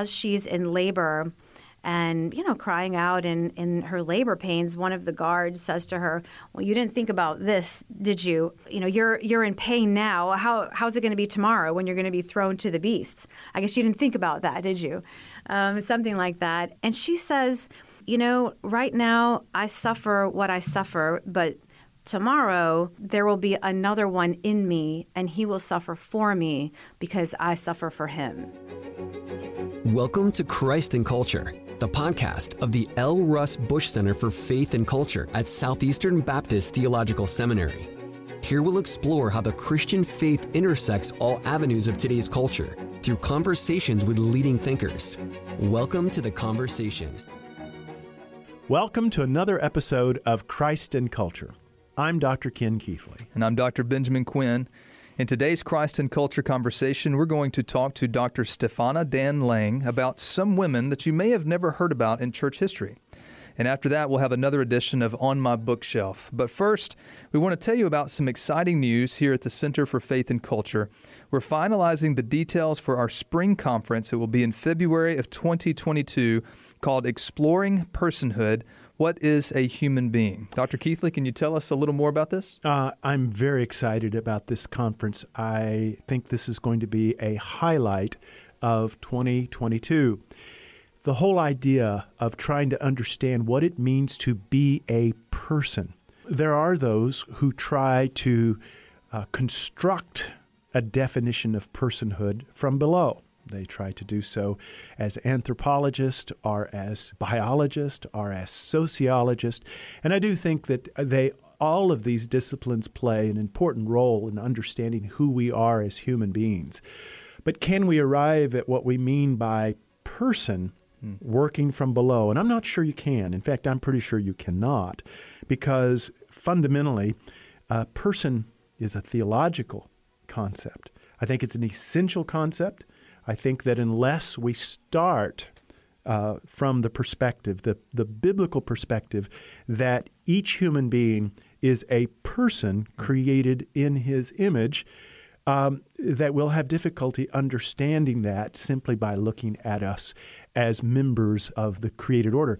as she's in labor, and you know crying out in, in her labor pains one of the guards says to her well you didn't think about this did you? You know you're you're in pain now. How how's it going to be tomorrow when you're going to be thrown to the beasts? I guess you didn't think about that did you? Um, something like that. And she says you know right now i suffer what i suffer but tomorrow there will be another one in me and he will suffer for me because i suffer for him welcome to christ and culture the podcast of the L. Russ Bush Center for Faith and Culture at Southeastern Baptist Theological Seminary. Here we'll explore how the Christian faith intersects all avenues of today's culture through conversations with leading thinkers. Welcome to the conversation. Welcome to another episode of Christ and Culture. I'm Dr. Ken Keathley. And I'm Dr. Benjamin Quinn. In today's Christ and Culture conversation, we're going to talk to Dr. Stefana Dan Laing about some women that you may have never heard about in church history. And after that, we'll have another edition of On My Bookshelf. But first, we want to tell you about some exciting news here at the Center for Faith and Culture. We're finalizing the details for our spring conference. It will be in February of 2022 called Exploring Personhood what is a human being? Dr. Keathley, can you tell us a little more about this? Uh, I'm very excited about this conference. I think this is going to be a highlight of 2022. The whole idea of trying to understand what it means to be a person. There are those who try to uh, construct a definition of personhood from below. They try to do so as anthropologists or as biologists or as sociologists. And I do think that they all of these disciplines play an important role in understanding who we are as human beings. But can we arrive at what we mean by person hmm. working from below? And I'm not sure you can. In fact, I'm pretty sure you cannot, because fundamentally, a person is a theological concept. I think it's an essential concept. I think that unless we start uh, from the perspective, the, the biblical perspective, that each human being is a person created in his image, um, that we'll have difficulty understanding that simply by looking at us as members of the created order.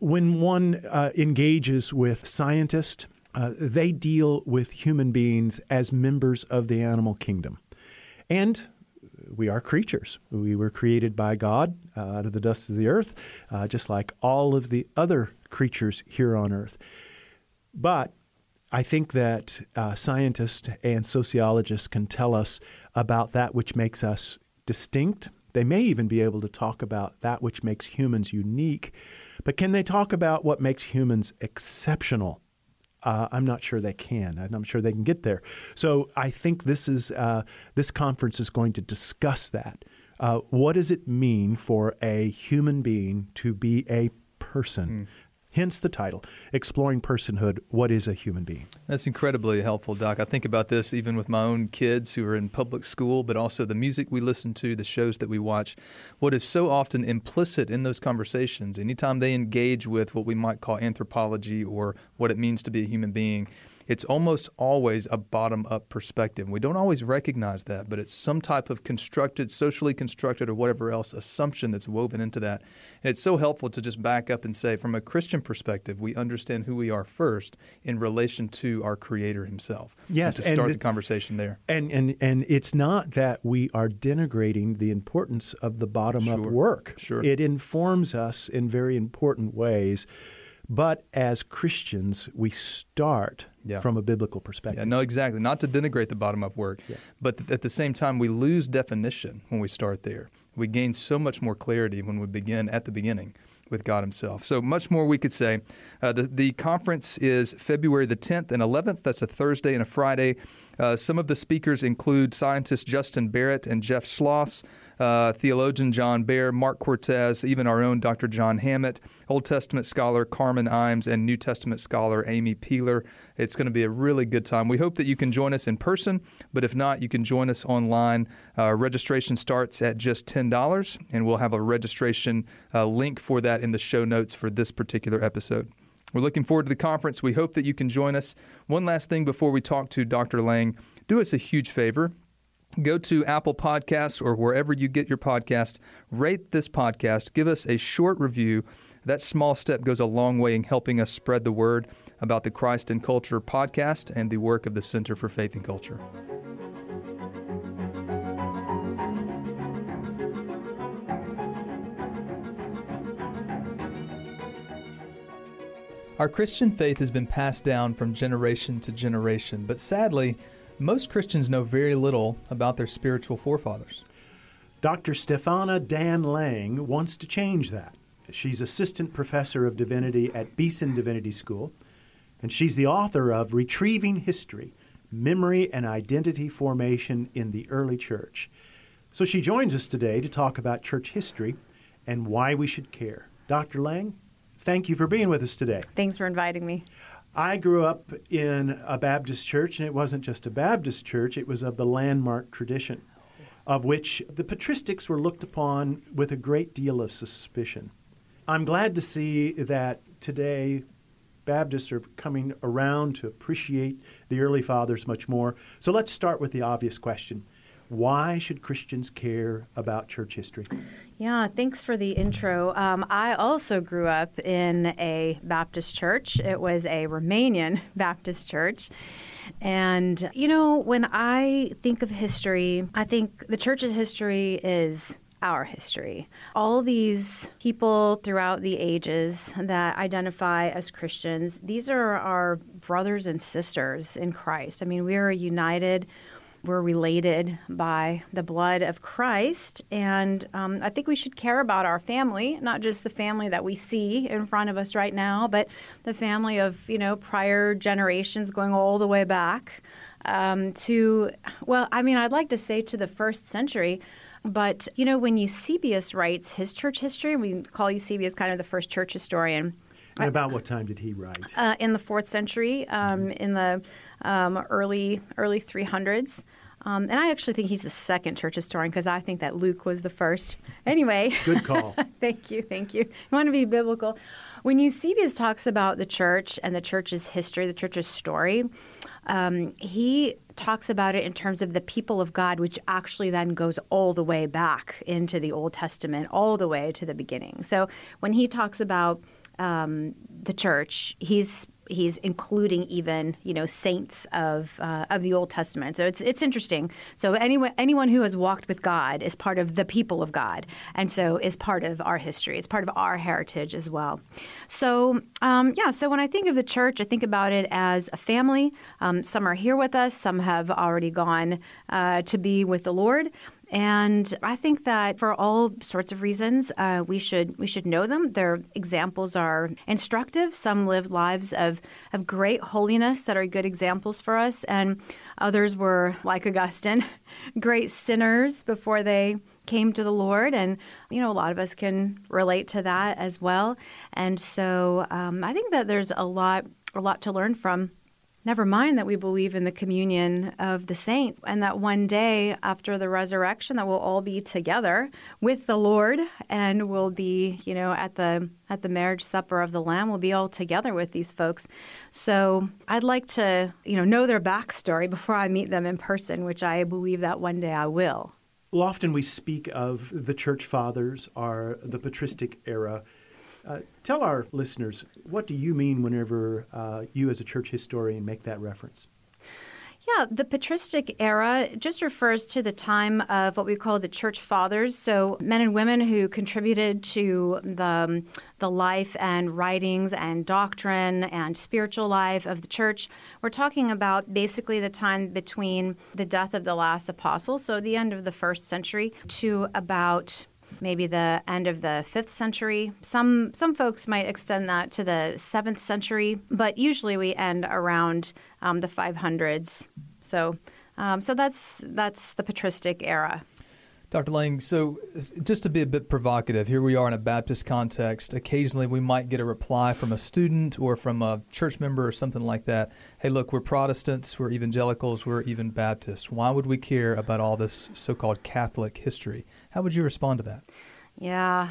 When one uh, engages with scientists, uh, they deal with human beings as members of the animal kingdom. And we are creatures. We were created by God uh, out of the dust of the earth, uh, just like all of the other creatures here on earth. But I think that uh, scientists and sociologists can tell us about that which makes us distinct. They may even be able to talk about that which makes humans unique. But can they talk about what makes humans exceptional? Uh, I'm not sure they can. I'm sure they can get there. So I think this is uh, this conference is going to discuss that. Uh, what does it mean for a human being to be a person? Mm. Hence the title, Exploring Personhood What is a Human Being? That's incredibly helpful, Doc. I think about this even with my own kids who are in public school, but also the music we listen to, the shows that we watch. What is so often implicit in those conversations, anytime they engage with what we might call anthropology or what it means to be a human being, it's almost always a bottom up perspective. We don't always recognize that, but it's some type of constructed, socially constructed, or whatever else assumption that's woven into that. And it's so helpful to just back up and say, from a Christian perspective, we understand who we are first in relation to our Creator Himself. Yes, and to start and the, the conversation there. And, and, and it's not that we are denigrating the importance of the bottom up sure. work. Sure. It informs us in very important ways. But as Christians, we start yeah. from a biblical perspective. Yeah, no, exactly. Not to denigrate the bottom up work, yeah. but th- at the same time, we lose definition when we start there. We gain so much more clarity when we begin at the beginning with God Himself. So much more we could say. Uh, the, the conference is February the 10th and 11th. That's a Thursday and a Friday. Uh, some of the speakers include scientist Justin Barrett and Jeff Schloss, uh, theologian John Behr, Marc Cortez, even our own Dr. John Hammett, Old Testament scholar Carmen Imes, and New Testament scholar Amy Peeler. It's going to be a really good time. We hope that you can join us in person, but if not, you can join us online. Uh, registration starts at just $10, and we'll have a registration uh, link for that in the show notes for this particular episode. We're looking forward to the conference. We hope that you can join us. One last thing before we talk to Dr. Laing do us a huge favor go to Apple Podcasts or wherever you get your podcast, rate this podcast, give us a short review. That small step goes a long way in helping us spread the word about the Christ and Culture podcast and the work of the Center for Faith and Culture. Our Christian faith has been passed down from generation to generation, but sadly, most Christians know very little about their spiritual forefathers. Dr. Stefana Dan Laing wants to change that. She's assistant professor of divinity at Beeson Divinity School, and she's the author of Retrieving History Memory and Identity Formation in the Early Church. So she joins us today to talk about church history and why we should care. Dr. Laing, thank you for being with us today. Thanks for inviting me. I grew up in a Baptist church, and it wasn't just a Baptist church, it was of the landmark tradition, of which the patristics were looked upon with a great deal of suspicion. I'm glad to see that today Baptists are coming around to appreciate the early fathers much more. So let's start with the obvious question why should Christians care about church history? Yeah, thanks for the intro. Um, I also grew up in a Baptist church. It was a Romanian Baptist church. And, you know, when I think of history, I think the church's history is our history. All these people throughout the ages that identify as Christians, these are our brothers and sisters in Christ. I mean, we are united we're related by the blood of Christ. And um, I think we should care about our family, not just the family that we see in front of us right now, but the family of, you know, prior generations going all the way back um, to, well, I mean, I'd like to say to the first century. But, you know, when Eusebius writes his church history, we call Eusebius kind of the first church historian. And about what time did he write? Uh, in the fourth century, um, in the um, early early 300s. Um, and I actually think he's the second church historian because I think that Luke was the first. Anyway. Good call. thank you. Thank you. You want to be biblical. When Eusebius talks about the church and the church's history, the church's story, um, he talks about it in terms of the people of God, which actually then goes all the way back into the Old Testament, all the way to the beginning. So when he talks about um, the church, he's he's including even you know saints of uh, of the Old Testament. So it's it's interesting. So anyone anyone who has walked with God is part of the people of God, and so is part of our history. It's part of our heritage as well. So um, yeah. So when I think of the church, I think about it as a family. Um, some are here with us. Some have already gone uh, to be with the Lord. And I think that for all sorts of reasons, uh, we should we should know them. Their examples are instructive. Some lived lives of of great holiness that are good examples for us, and others were like Augustine, great sinners before they came to the Lord, and you know a lot of us can relate to that as well. And so um, I think that there's a lot a lot to learn from Never mind that we believe in the communion of the saints and that one day after the resurrection that we'll all be together with the Lord and we'll be, you know, at the at the marriage supper of the lamb we'll be all together with these folks. So, I'd like to, you know, know their backstory before I meet them in person, which I believe that one day I will. Well, often we speak of the church fathers or the patristic era uh, tell our listeners, what do you mean whenever uh, you, as a church historian, make that reference? Yeah, the patristic era just refers to the time of what we call the church fathers. So, men and women who contributed to the, the life and writings and doctrine and spiritual life of the church. We're talking about basically the time between the death of the last apostle, so the end of the first century, to about maybe the end of the fifth century. Some some folks might extend that to the seventh century, but usually we end around um, the 500s. So, um, so that's that's the patristic era. Dr. Laing, so just to be a bit provocative, here we are in a Baptist context. Occasionally we might get a reply from a student or from a church member or something like that. Hey, look, we're Protestants, we're evangelicals, we're even Baptists. Why would we care about all this so called Catholic history? How would you respond to that? Yeah,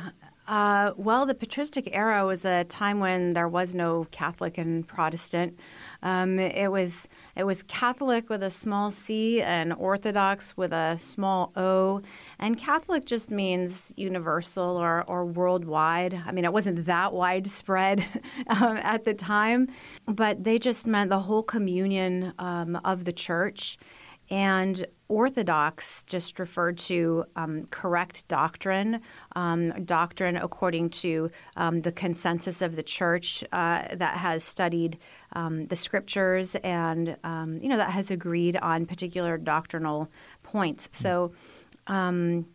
Uh, well, the patristic era was a time when there was no Catholic and Protestant. Um, it was it was Catholic with a small c and Orthodox with a small o, and Catholic just means universal or, or worldwide. I mean, it wasn't that widespread um, at the time, but they just meant the whole communion um, of the church. And Orthodox just referred to um, correct doctrine, um, doctrine according to um, the consensus of the church uh, that has studied um, the scriptures and um, you know that has agreed on particular doctrinal points. So um,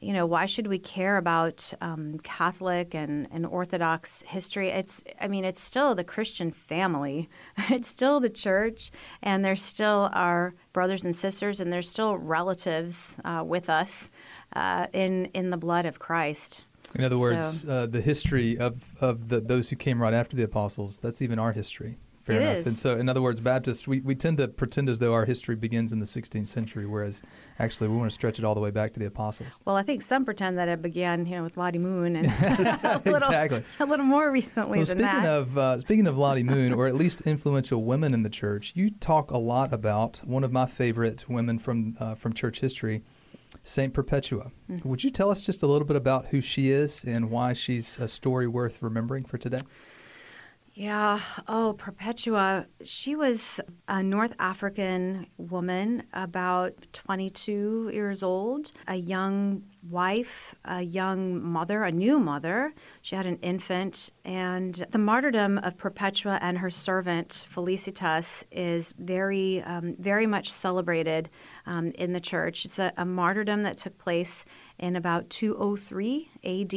you know, why should we care about um, Catholic and, and Orthodox history? It's, I mean, it's still the Christian family. It's still the church, and they're still our brothers and sisters, and they're still relatives uh, with us uh, in in the blood of Christ. In other So- words, uh, the history of, of the, those who came right after the apostles, that's even our history. Fair It enough. is. And so, in other words, Baptists, we, we tend to pretend as though our history begins in the 16th century, whereas actually we want to stretch it all the way back to the apostles. Well, I think some pretend that it began, you know, with Lottie Moon and a little, Exactly. a little more recently Well, than speaking that. of uh, speaking of Lottie Moon, or at least influential women in the church, you talk a lot about one of my favorite women from uh, from church history, Saint Perpetua. Mm-hmm. Would you tell us just a little bit about who she is and why she's a story worth remembering for today? Yeah. Oh, Perpetua. She was a North African woman, about 22 years old, a young wife, a young mother, a new mother. She had an infant. And the martyrdom of Perpetua and her servant, Felicitas, is very, um, very much celebrated um, in the church. It's a, a martyrdom that took place in about 203 AD.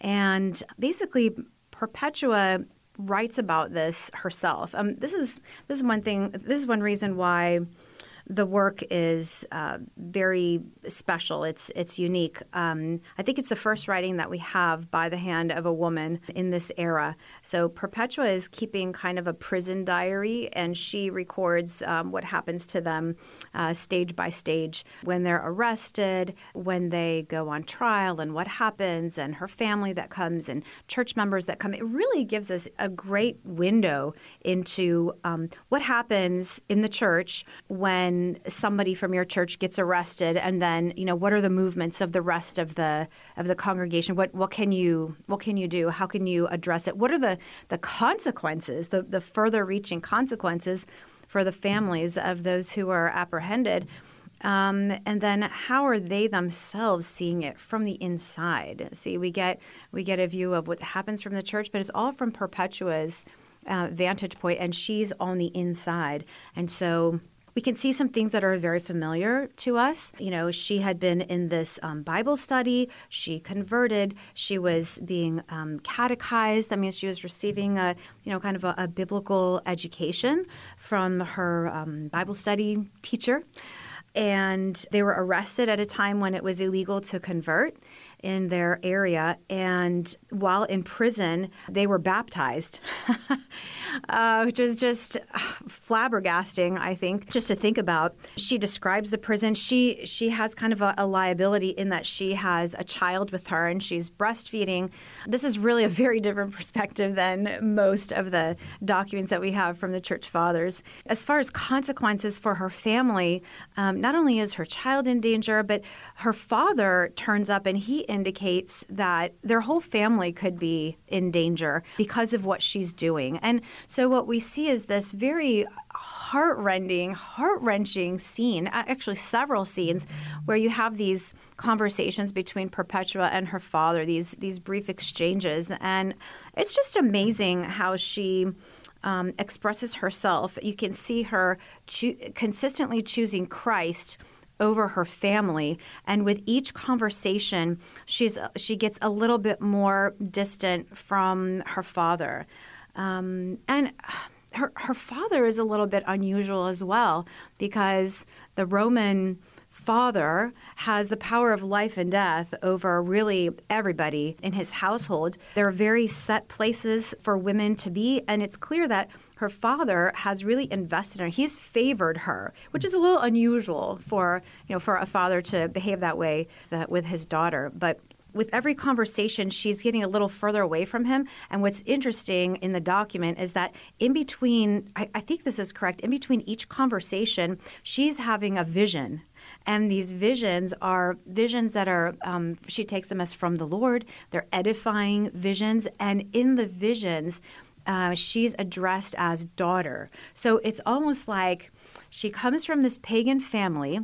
And basically, Perpetua writes about this herself. Um, this is this is one thing. This is one reason why the work is uh, very special. It's it's unique. Um, I think it's the first writing that we have by the hand of a woman in this era. So Perpetua is keeping kind of a prison diary, and she records um, what happens to them uh, stage by stage when they're arrested, when they go on trial, and what happens, and her family that comes, and church members that come. It really gives us a great window into um, what happens in the church when somebody from your church gets arrested, and then you know what are the movements of the rest of the of the congregation? What what can you what can you do? How can you address it? What are the the consequences? The the further reaching consequences for the families of those who are apprehended. Um, and then how are they themselves seeing it from the inside? See, we get we get a view of what happens from the church, but it's all from Perpetua's uh, vantage point, and she's on the inside, and so we can see some things that are very familiar to us. You know, she had been in this um, Bible study. She converted. She was being um, catechized. That means she was receiving a, you know, kind of a, a biblical education from her um, Bible study teacher. And they were arrested at a time when it was illegal to convert in their area. And while in prison, they were baptized, uh, which is just flabbergasting, I think, just to think about. She describes the prison. She she has kind of a, a liability in that she has a child with her and she's breastfeeding. This is really a very different perspective than most of the documents that we have from the church fathers. As far as consequences for her family, um, not only is her child in danger, but her father turns up and he indicates that their whole family could be in danger because of what she's doing. And so what we see is this very heartrending, heart wrenching scene, actually, several scenes where you have these conversations between Perpetua and her father, these, these brief exchanges. And it's just amazing how she. Um, expresses herself. You can see her choo- consistently choosing Christ over her family and with each conversation she's she gets a little bit more distant from her father um, and her, her father is a little bit unusual as well because the roman father has the power of life and death over really everybody in his household there are very set places for women to be and it's clear that her father has really invested in her. He's favored her, which is a little unusual for you know for a father to behave that way with his daughter. But with every conversation, she's getting a little further away from him. And what's interesting in the document is that in between, I, I think this is correct, in between each conversation, she's having a vision and these visions are visions that are, um, she takes them as from the Lord. They're edifying visions. And in the visions, uh, she's addressed as daughter. So it's almost like she comes from this pagan family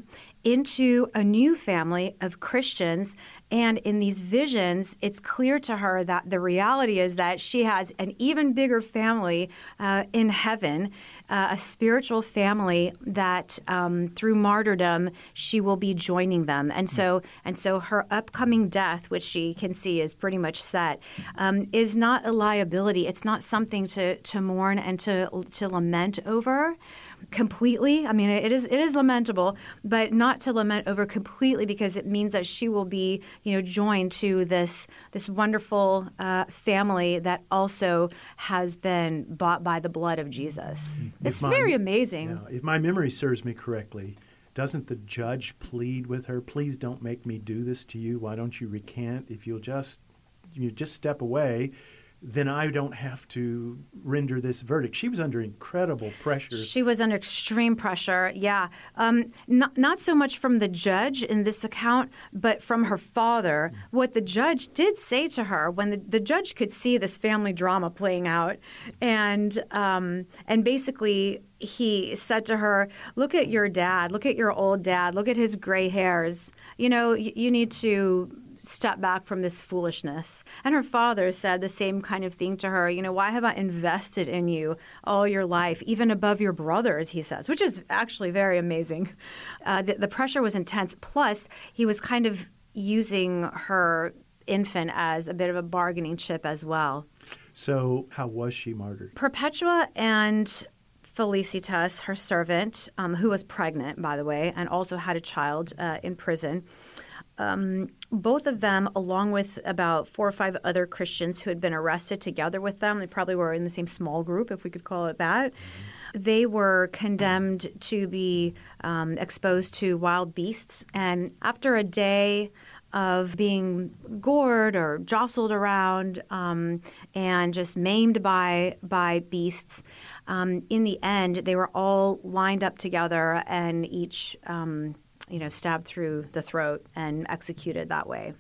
into a new family of Christians. And in these visions, it's clear to her that the reality is that she has an even bigger family uh, in heaven, uh, a spiritual family that um, through martyrdom she will be joining them. And so, and so her upcoming death, which she can see is pretty much set, um, is not a liability. It's not something to to mourn and to to lament over completely. I mean, it is it is lamentable, but not to lament over completely because it means that she will be, you know, joined to this this wonderful uh, family that also has been bought by the blood of Jesus. If It's my- very amazing. If my memory serves me correctly, doesn't the judge plead with her, "Please don't make me do this to you. Why don't you recant? If you'll just you just step away." Then I don't have to render this verdict. She was under incredible pressure. She was under extreme pressure. Yeah, um, not not so much from the judge in this account, but from her father. What the judge did say to her when the, the judge could see this family drama playing out, and um, and basically he said to her, "Look at your dad. Look at your old dad. Look at his gray hairs. You know, you, you need to." Step back from this foolishness. And her father said the same kind of thing to her. You know, why have I invested in you all your life, even above your brothers, he says, which is actually very amazing. Uh, the, the pressure was intense. Plus, he was kind of using her infant as a bit of a bargaining chip as well. So, how was she martyred? Perpetua and Felicitas, her servant, um, who was pregnant, by the way, and also had a child uh, in prison, um, both of them, along with about four or five other Christians who had been arrested together with them, they probably were in the same small group, if we could call it that. They were condemned to be um, exposed to wild beasts. And after a day of being gored or jostled around um, and just maimed by by beasts. Um, in the end, they were all lined up together and each, um, you know, stabbed through the throat and executed that way.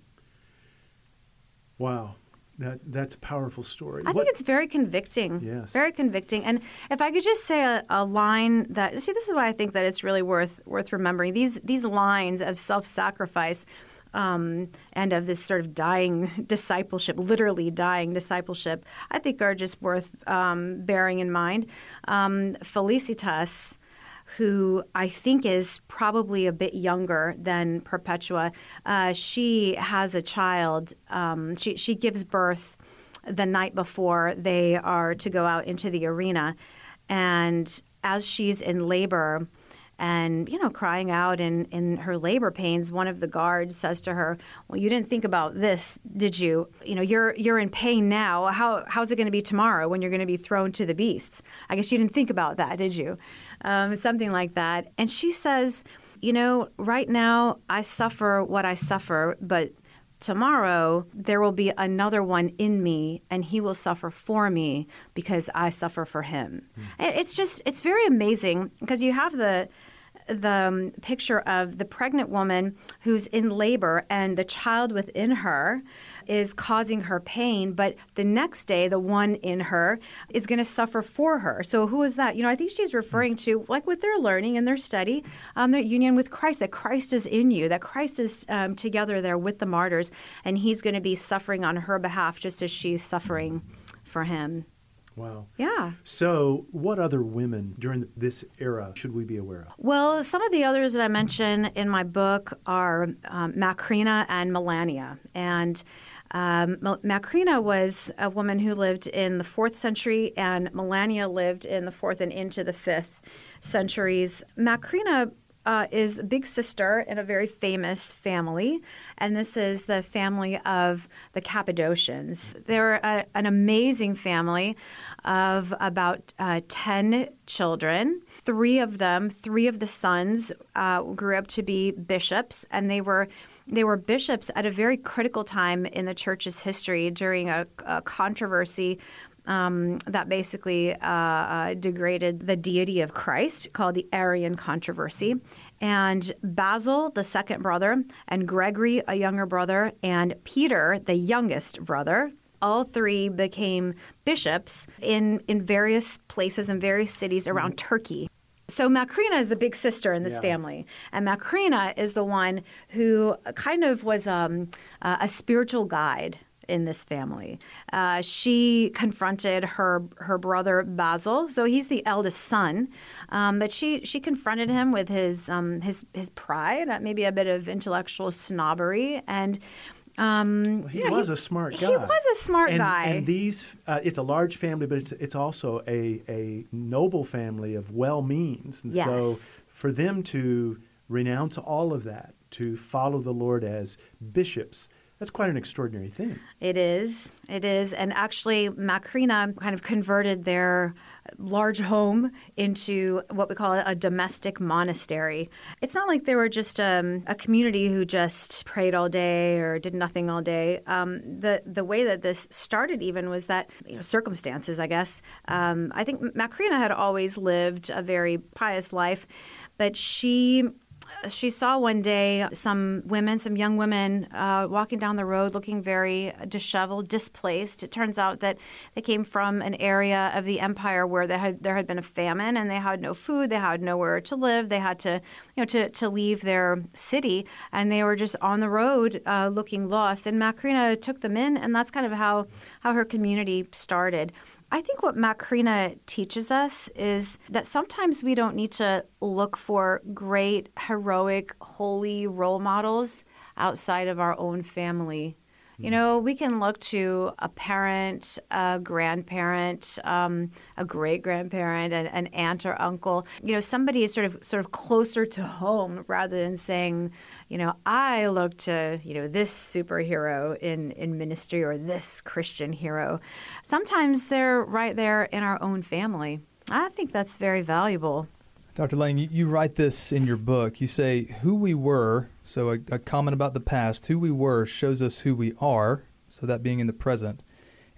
Wow, that that's a powerful story. I What- think it's very convicting. Yes. Very convicting. And if I could just say a, a line that see, this is why I think that it's really worth worth remembering. These these lines of self sacrifice. Um, and of this sort of dying discipleship, literally dying discipleship, I think are just worth um, bearing in mind. Um, Felicitas, who I think is probably a bit younger than Perpetua, uh, she has a child. Um, she, she gives birth the night before they are to go out into the arena. And as she's in labor, and you know crying out in, in her labor pains one of the guards says to her well you didn't think about this did you? You know you're you're in pain now. How how's it going to be tomorrow when you're going to be thrown to the beasts? I guess you didn't think about that did you? Um, something like that. And she says you know right now i suffer what i suffer but tomorrow there will be another one in me and he will suffer for me because i suffer for him. And it's just it's very amazing because you have the the um, picture of the pregnant woman who's in labor and the child within her is causing her pain, but the next day the one in her is going to suffer for her. So who is that? You know, I think she's referring to like what they're learning in their study, um, their union with Christ, that Christ is in you, that Christ is um, together there with the martyrs, and he's going to be suffering on her behalf just as she's suffering for him. Wow. Yeah. So, what other women during this era should we be aware of? Well, some of the others that I mention in my book are um, Macrina and Melania. And um, Macrina was a woman who lived in the fourth century, and Melania lived in the fourth and into the fifth centuries. Macrina uh, is big sister in a very famous family, and this is the family of the Cappadocians. They're a, an amazing family of about uh, 10 children. Three of them, three of the sons, uh, grew up to be bishops, and they were they were bishops at a very critical time in the church's history during a, a controversy um, that basically uh, uh, degraded the deity of Christ, called the Arian controversy. And Basil, the second brother, and Gregory, a younger brother, and Peter, the youngest brother, all three became bishops in, in various places and various cities around mm-hmm. Turkey. So Macrina is the big sister in this yeah. family, and Macrina is the one who kind of was um, uh, a spiritual guide in this family. Uh, she confronted her her brother Basil, so he's the eldest son, um, but she she confronted him with his um, his his pride, uh, maybe a bit of intellectual snobbery, and. Um, well, he you know, was he, a smart guy. He was a smart and, guy. And these, uh, it's a large family, but it's it's also a a noble family of well means, and yes. so for them to renounce all of that, to follow the Lord as bishops, that's quite an extraordinary thing. It is. It is. And actually, Macrina kind of converted their large home into what we call a domestic monastery. It's not like they were just um, a community who just prayed all day or did nothing all day. Um, the the way that this started even was that you know, circumstances, I guess. Um, I think Macrina had always lived a very pious life, but she she saw one day some women, some young women, uh, walking down the road looking very disheveled, displaced. It turns out that they came from an area of the empire where there had, there had been a famine and they had no food, they had nowhere to live, they had to, you know, to, to leave their city, and they were just on the road uh, looking lost. And Macrina took them in, and that's kind of how, how her community started. I think what Macrina teaches us is that sometimes we don't need to look for great, heroic, holy role models outside of our own family. You know, we can look to a parent, a grandparent, um, a great grandparent, an, an, aunt or uncle. You know, somebody is sort of sort of closer to home rather than saying, you know, I look to you know this superhero in in ministry or this Christian hero. Sometimes they're right there in our own family. I think that's very valuable. Dr. Laing, you, you write this in your book. You say, Who we were, so a, a comment about the past, who we were shows us who we are, so that being in the present,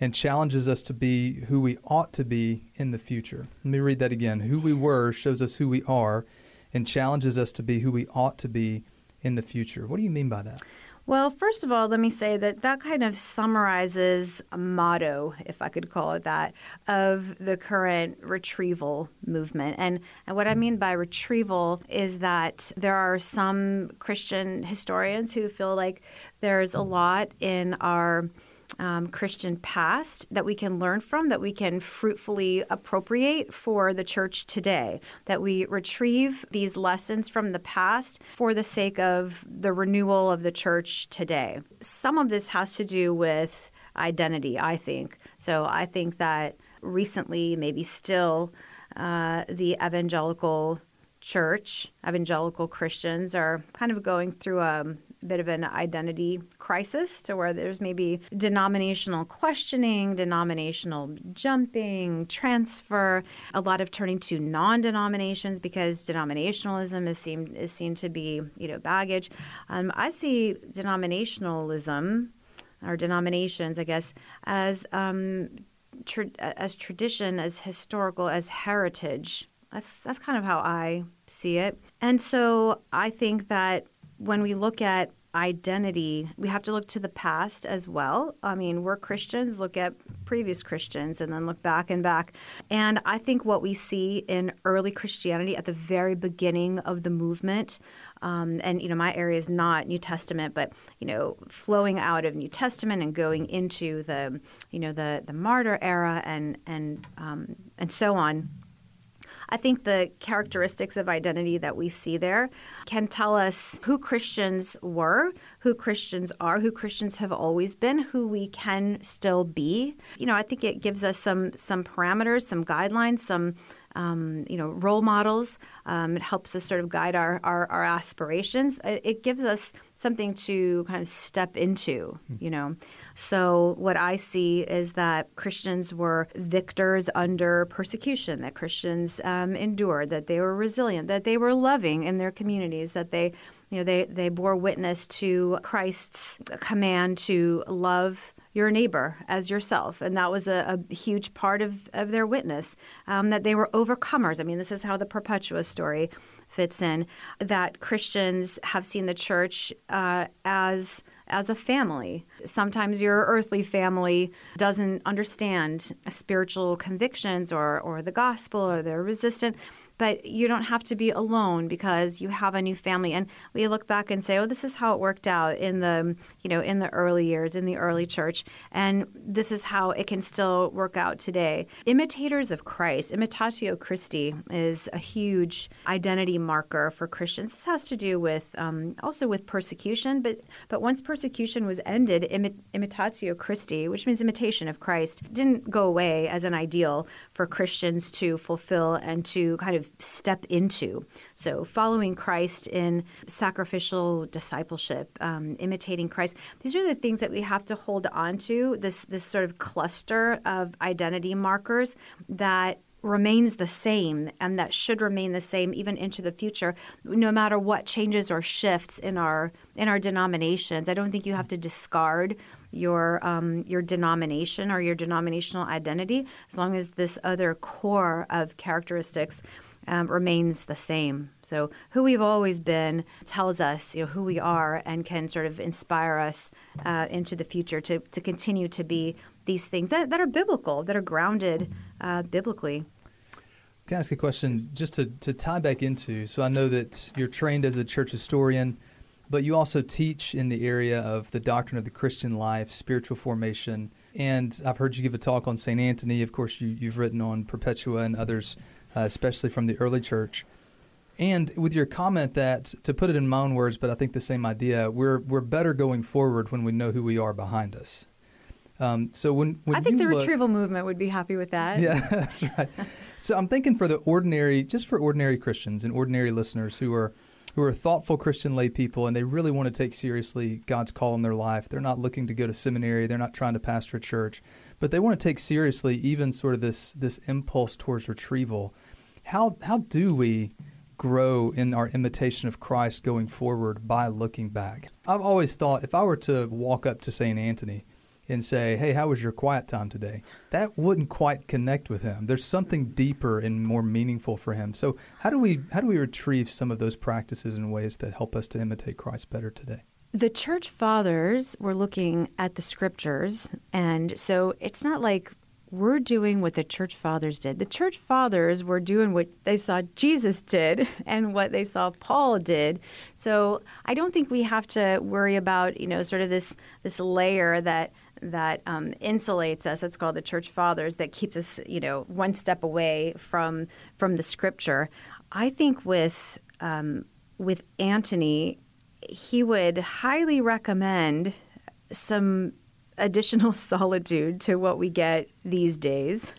and challenges us to be who we ought to be in the future. Let me read that again. Who we were shows us who we are, and challenges us to be who we ought to be in the future. What do you mean by that? Well, first of all, let me say that that kind of summarizes a motto, if I could call it that, of the current retrieval movement. And, and what I mean by retrieval is that there are some Christian historians who feel like there's a lot in our um, Christian past that we can learn from, that we can fruitfully appropriate for the church today, that we retrieve these lessons from the past for the sake of the renewal of the church today. Some of this has to do with identity, I think. So I think that recently, maybe still, uh, the evangelical church, evangelical Christians are kind of going through a bit of an identity crisis to where there's maybe denominational questioning, denominational jumping, transfer, a lot of turning to non-denominations because denominationalism is seen is seen to be you know baggage. Um, I see denominationalism or denominations, I guess, as um, as tradition, as historical, as heritage. That's that's kind of how I see it. And so I think that when we look at identity, we have to look to the past as well. I mean, we're Christians, look at previous Christians and then look back and back. And I think what we see in early Christianity at the very beginning of the movement, um, and you know, my area is not New Testament, but you know, flowing out of New Testament and going into the, you know, the the martyr era and and um, and so on I think the characteristics of identity that we see there can tell us who Christians were, who Christians are, who Christians have always been, who we can still be. You know, I think it gives us some some parameters, some guidelines, some um, you know, role models. Um, it helps us sort of guide our, our, our aspirations. It, it, gives us something to kind of step into, you know. So what I see is that Christians were victors under persecution, that Christians um, endured, that they were resilient, that they were loving in their communities, that they you know, they, they bore witness to Christ's command to love your neighbor as yourself. And that was a, a huge part of, of their witness, um, that they were overcomers. I mean, this is how the Perpetua story fits in, that Christians have seen the church uh, as as a family. Sometimes your earthly family doesn't understand spiritual convictions or, or the gospel or they're resistant but you don't have to be alone because you have a new family. And we look back and say oh this is how it worked out in the you know in the early years in the early church. And this is how it can still work out today. Imitators of christ imitatio christi is a huge identity marker for christians. This has to do with um, also with persecution. But but once persecution was ended imitatio christi which means imitation of christ didn't go away as an ideal for christians to fulfill and to kind of step into. So, following Christ in sacrificial discipleship, um, imitating Christ. These are the things that we have to hold on to. This this sort of cluster of identity markers that remains the same and that should remain the same even into the future no matter what changes or shifts in our in our denominations i don't think you have to discard your um, your denomination or your denominational identity as long as this other core of characteristics um, remains the same. So who we've always been tells us you know who we are and can sort of inspire us uh, into the future to, to continue to be these things that, that are biblical, that are grounded uh, biblically. Can I ask a question just to, to tie back into? So I know that you're trained as a church historian, but you also teach in the area of the doctrine of the Christian life, spiritual formation. And I've heard you give a talk on St. Anthony. Of course, you, you've written on Perpetua and others uh, especially from the early church. And with your comment that, to put it in my own words, but I think the same idea, we're we're better going forward when we know who we are behind us. Um, so when, when I think the look, retrieval movement would be happy with that. Yeah, that's right. so I'm thinking for the ordinary, just for ordinary Christians and ordinary listeners who are who are thoughtful Christian lay people and they really want to take seriously God's call in their life. They're not looking to go to seminary. They're not trying to pastor a church, but they want to take seriously even sort of this this impulse towards retrieval how how do we grow in our imitation of Christ going forward by looking back? I've always thought if I were to walk up to St. Anthony and say, "Hey, how was your quiet time today?" That wouldn't quite connect with him. There's something deeper and more meaningful for him. So, how do we how do we retrieve some of those practices and ways that help us to imitate Christ better today? The church fathers were looking at the scriptures, and so it's not like we're doing what the church fathers did. The church fathers were doing what they saw Jesus did and what they saw Paul did. So I don't think we have to worry about you know sort of this this layer that that um, insulates us. That's called the church fathers. That keeps us you know one step away from from the scripture. I think with um, with Antony, he would highly recommend some additional solitude to what we get these days.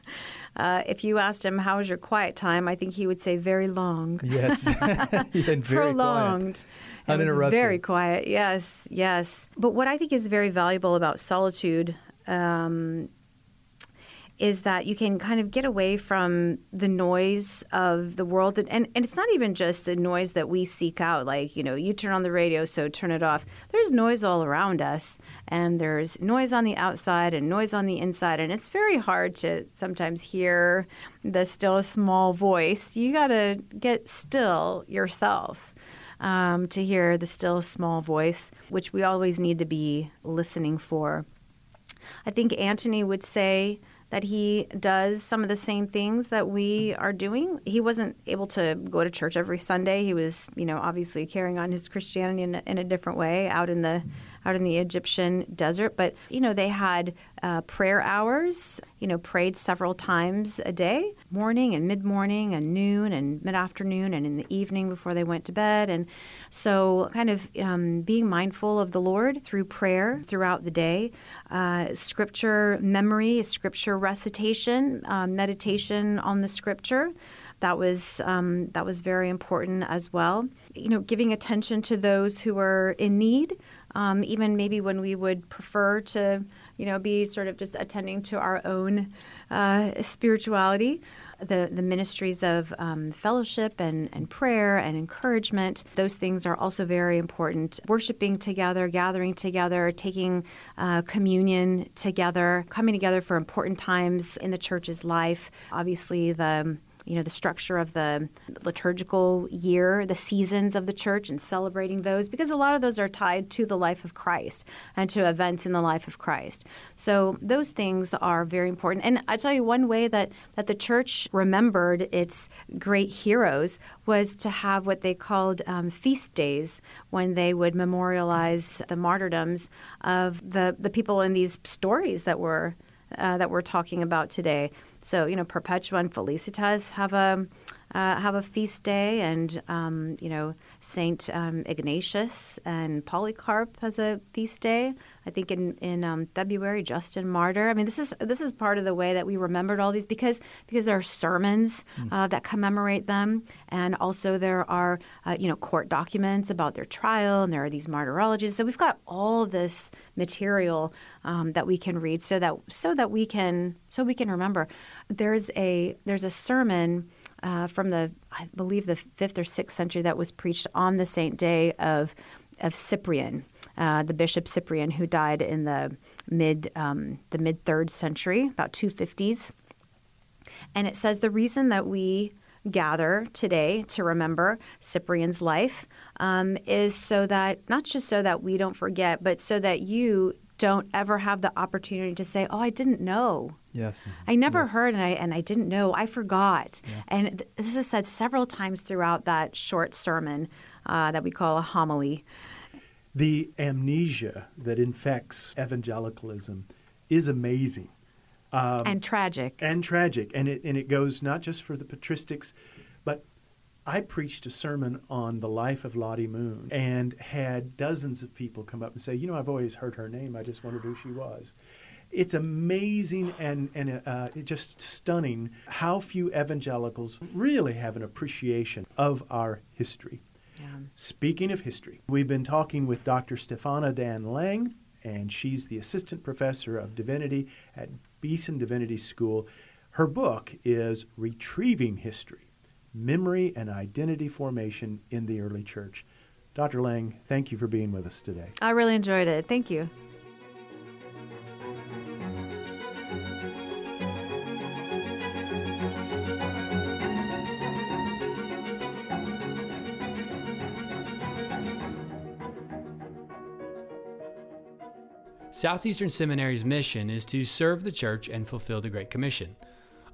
Uh, if you asked him, How was your quiet time? I think he would say, Very long. Yes. very Prolonged. Quiet. Uninterrupted. very quiet. Yes, yes. But what I think is very valuable about solitude um, is that you can kind of get away from the noise of the world. And, and, and, it's not even just the noise that we seek out, like, you know, you turn on the radio, so turn it off. There's noise all around us, and there's noise on the outside and noise on the inside. And it's very hard to sometimes hear the still small voice. You got to get still yourself. Um, to hear the still small voice, which we always need to be listening for. I think Antony would say that he does some of the same things that we are doing. He wasn't able to go to church every Sunday. He was, you know, obviously carrying on his Christianity in, in a different way out in the out in the Egyptian desert. But you know, they had uh, prayer hours. You know, prayed several times a day, morning and mid morning and noon and mid afternoon and in the evening before they went to bed. And so, kind of um, being mindful of the Lord through prayer throughout the day, uh, scripture memory, scripture recitation, uh, meditation on the scripture. That was um, that was very important as well. You know, giving attention to those who are in need, um, even maybe when we would prefer to, you know, be sort of just attending to our own uh, spirituality. The, the ministries of um, fellowship and, and prayer and encouragement, those things are also very important. Worshiping together, gathering together, taking uh, communion together, coming together for important times in the church's life. Obviously, the you know the structure of the liturgical year, the seasons of the church, and celebrating those because a lot of those are tied to the life of Christ and to events in the life of Christ. So those things are very important. And I tell you, one way that that the church remembered its great heroes was to have what they called um, feast days when they would memorialize the martyrdoms of the the people in these stories that were uh, that we're talking about today. So you know, Perpetua and Felicitas have a uh, have a feast day, and um, you know, Saint um, Ignatius and Polycarp has a feast day. I think in in um, February, Justin Martyr. I mean, this is this is part of the way that we remembered all these because because there are sermons mm. uh, that commemorate them, and also there are uh, you know court documents about their trial, and there are these martyrologies. So we've got all this material um, that we can read, so that so that we can so we can remember. There's a there's a sermon uh, from the, I believe, the fifth or sixth century that was preached on the saint day of of Cyprian, uh, the bishop Cyprian, who died in the mid um, the mid third century, about two fifties. And it says the reason that we gather today to remember Cyprian's life um, is so that not just so that we don't forget, but so that you don't ever have the opportunity to say, "Oh, I didn't know." Yes. I never yes. heard and I and I didn't know. I forgot. Yeah. And th- this is said several times throughout that short sermon uh, that we call a homily. The amnesia that infects evangelicalism is amazing. Um, and tragic. And tragic. And it, and it goes not just for the patristics, I preached a sermon on the life of Lottie Moon and had dozens of people come up and say, you know, I've always heard her name. I just wondered who she was. It's amazing and, and uh, just stunning how few evangelicals really have an appreciation of our history. Yeah. Speaking of history, we've been talking with Dr. Stefana Dan Laing, and she's the assistant professor of divinity at Beeson Divinity School. Her book is Retrieving History memory and identity formation in the early church. Dr. Laing, thank you for being with us today. I really enjoyed it. Thank you. Southeastern Seminary's mission is to serve the church and fulfill the Great Commission.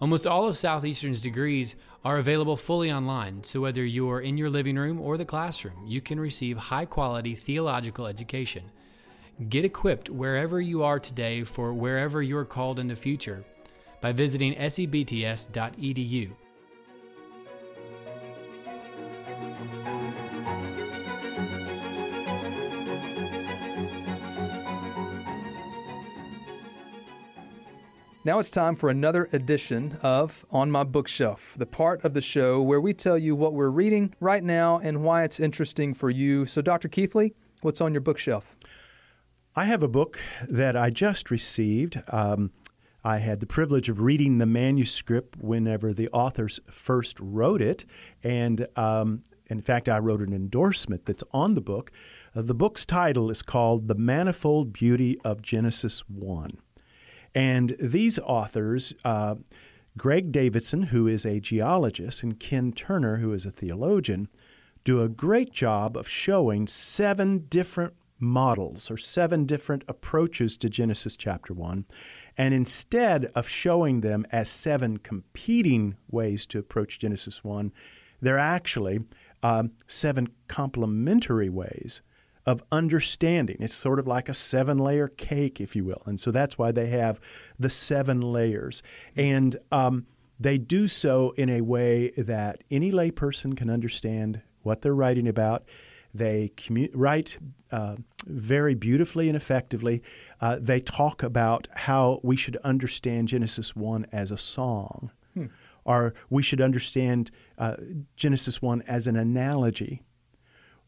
Almost all of Southeastern's degrees are available fully online, so whether you're in your living room or the classroom, you can receive high quality theological education. Get equipped wherever you are today for wherever you're called in the future by visiting sebts.edu. Now it's time for another edition of On My Bookshelf, the part of the show where we tell you what we're reading right now and why it's interesting for you. So, Dr. Keathley, what's on your bookshelf? I have a book that I just received. Um, I had the privilege of reading the manuscript whenever the authors first wrote it. And um, in fact, I wrote an endorsement that's on the book. Uh, the book's title is called The Manifold Beauty of Genesis 1. And these authors, uh, Greg Davidson, who is a geologist, and Ken Turner, who is a theologian, do a great job of showing seven different models or seven different approaches to Genesis chapter 1. And instead of showing them as seven competing ways to approach Genesis 1, they're actually um, seven complementary ways of understanding. It's sort of like a seven layer cake, if you will. And so that's why they have the seven layers. And um, they do so in a way that any layperson can understand what they're writing about. They commu- write uh, very beautifully and effectively. Uh, they talk about how we should understand Genesis 1 as a song, hmm. or we should understand uh, Genesis 1 as an analogy,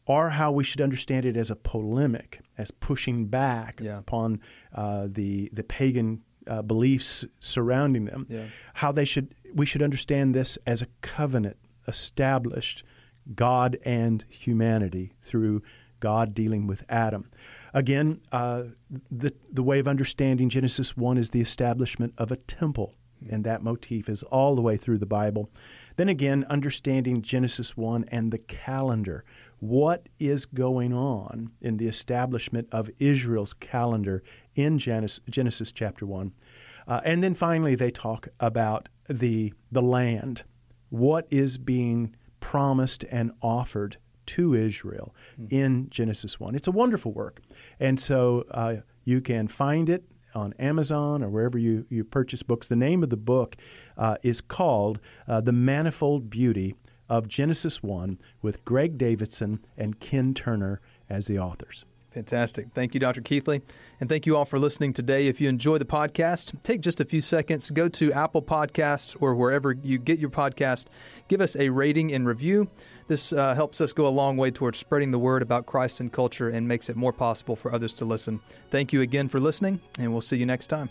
or how we should understand it as a polemic, as pushing back yeah. upon uh, the, the pagan uh, beliefs surrounding them. Yeah. How they should we should understand this as a covenant established God and humanity through God dealing with Adam. Again, uh, the, the way of understanding Genesis 1 is the establishment of a temple, and that motif is all the way through the Bible. Then again, understanding Genesis 1 and the calendar. What is going on in the establishment of Israel's calendar in Genesis, Genesis chapter 1? Uh, and then finally, they talk about the, the land. What is being promised and offered to Israel mm. in Genesis 1. It's a wonderful work. And so uh, you can find it on Amazon or wherever you, you purchase books. The name of the book uh, is called uh, The Manifold Beauty of Genesis 1 with Greg Davidson and Ken Turner as the authors. Fantastic. Thank you, Dr. Keathley. And thank you all for listening today. If you enjoy the podcast, take just a few seconds, go to Apple Podcasts or wherever you get your podcast, give us a rating and review. This uh, helps us go a long way towards spreading the word about Christ and culture and makes it more possible for others to listen. Thank you again for listening, and we'll see you next time.